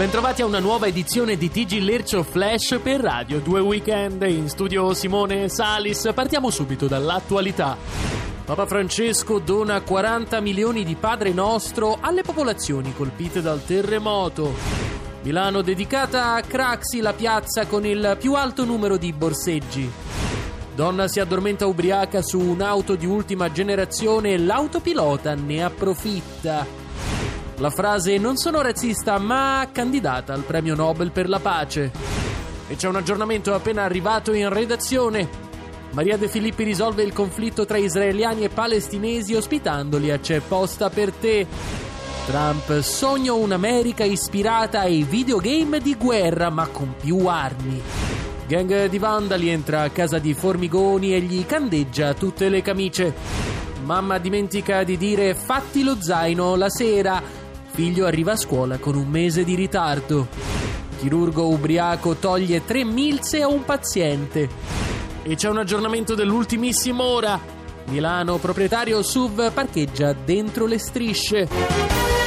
Bentrovati a una nuova edizione di TG Lercio Flash per Radio 2 Weekend. In studio Simone Salis. Partiamo subito dall'attualità. Papa Francesco dona 40 milioni di Padre Nostro alle popolazioni colpite dal terremoto. Milano dedicata a Craxi, la piazza con il più alto numero di borseggi. Donna si addormenta ubriaca su un'auto di ultima generazione e l'autopilota ne approfitta. La frase non sono razzista ma candidata al premio Nobel per la pace. E c'è un aggiornamento appena arrivato in redazione. Maria De Filippi risolve il conflitto tra israeliani e palestinesi ospitandoli a C'è posta per te. Trump sogna un'America ispirata ai videogame di guerra ma con più armi. Gang di vandali entra a casa di Formigoni e gli candeggia tutte le camicie. Mamma dimentica di dire fatti lo zaino la sera Figlio arriva a scuola con un mese di ritardo. Chirurgo ubriaco toglie tre milze a un paziente. E c'è un aggiornamento dell'ultimissima ora. Milano, proprietario SUV, parcheggia dentro le strisce.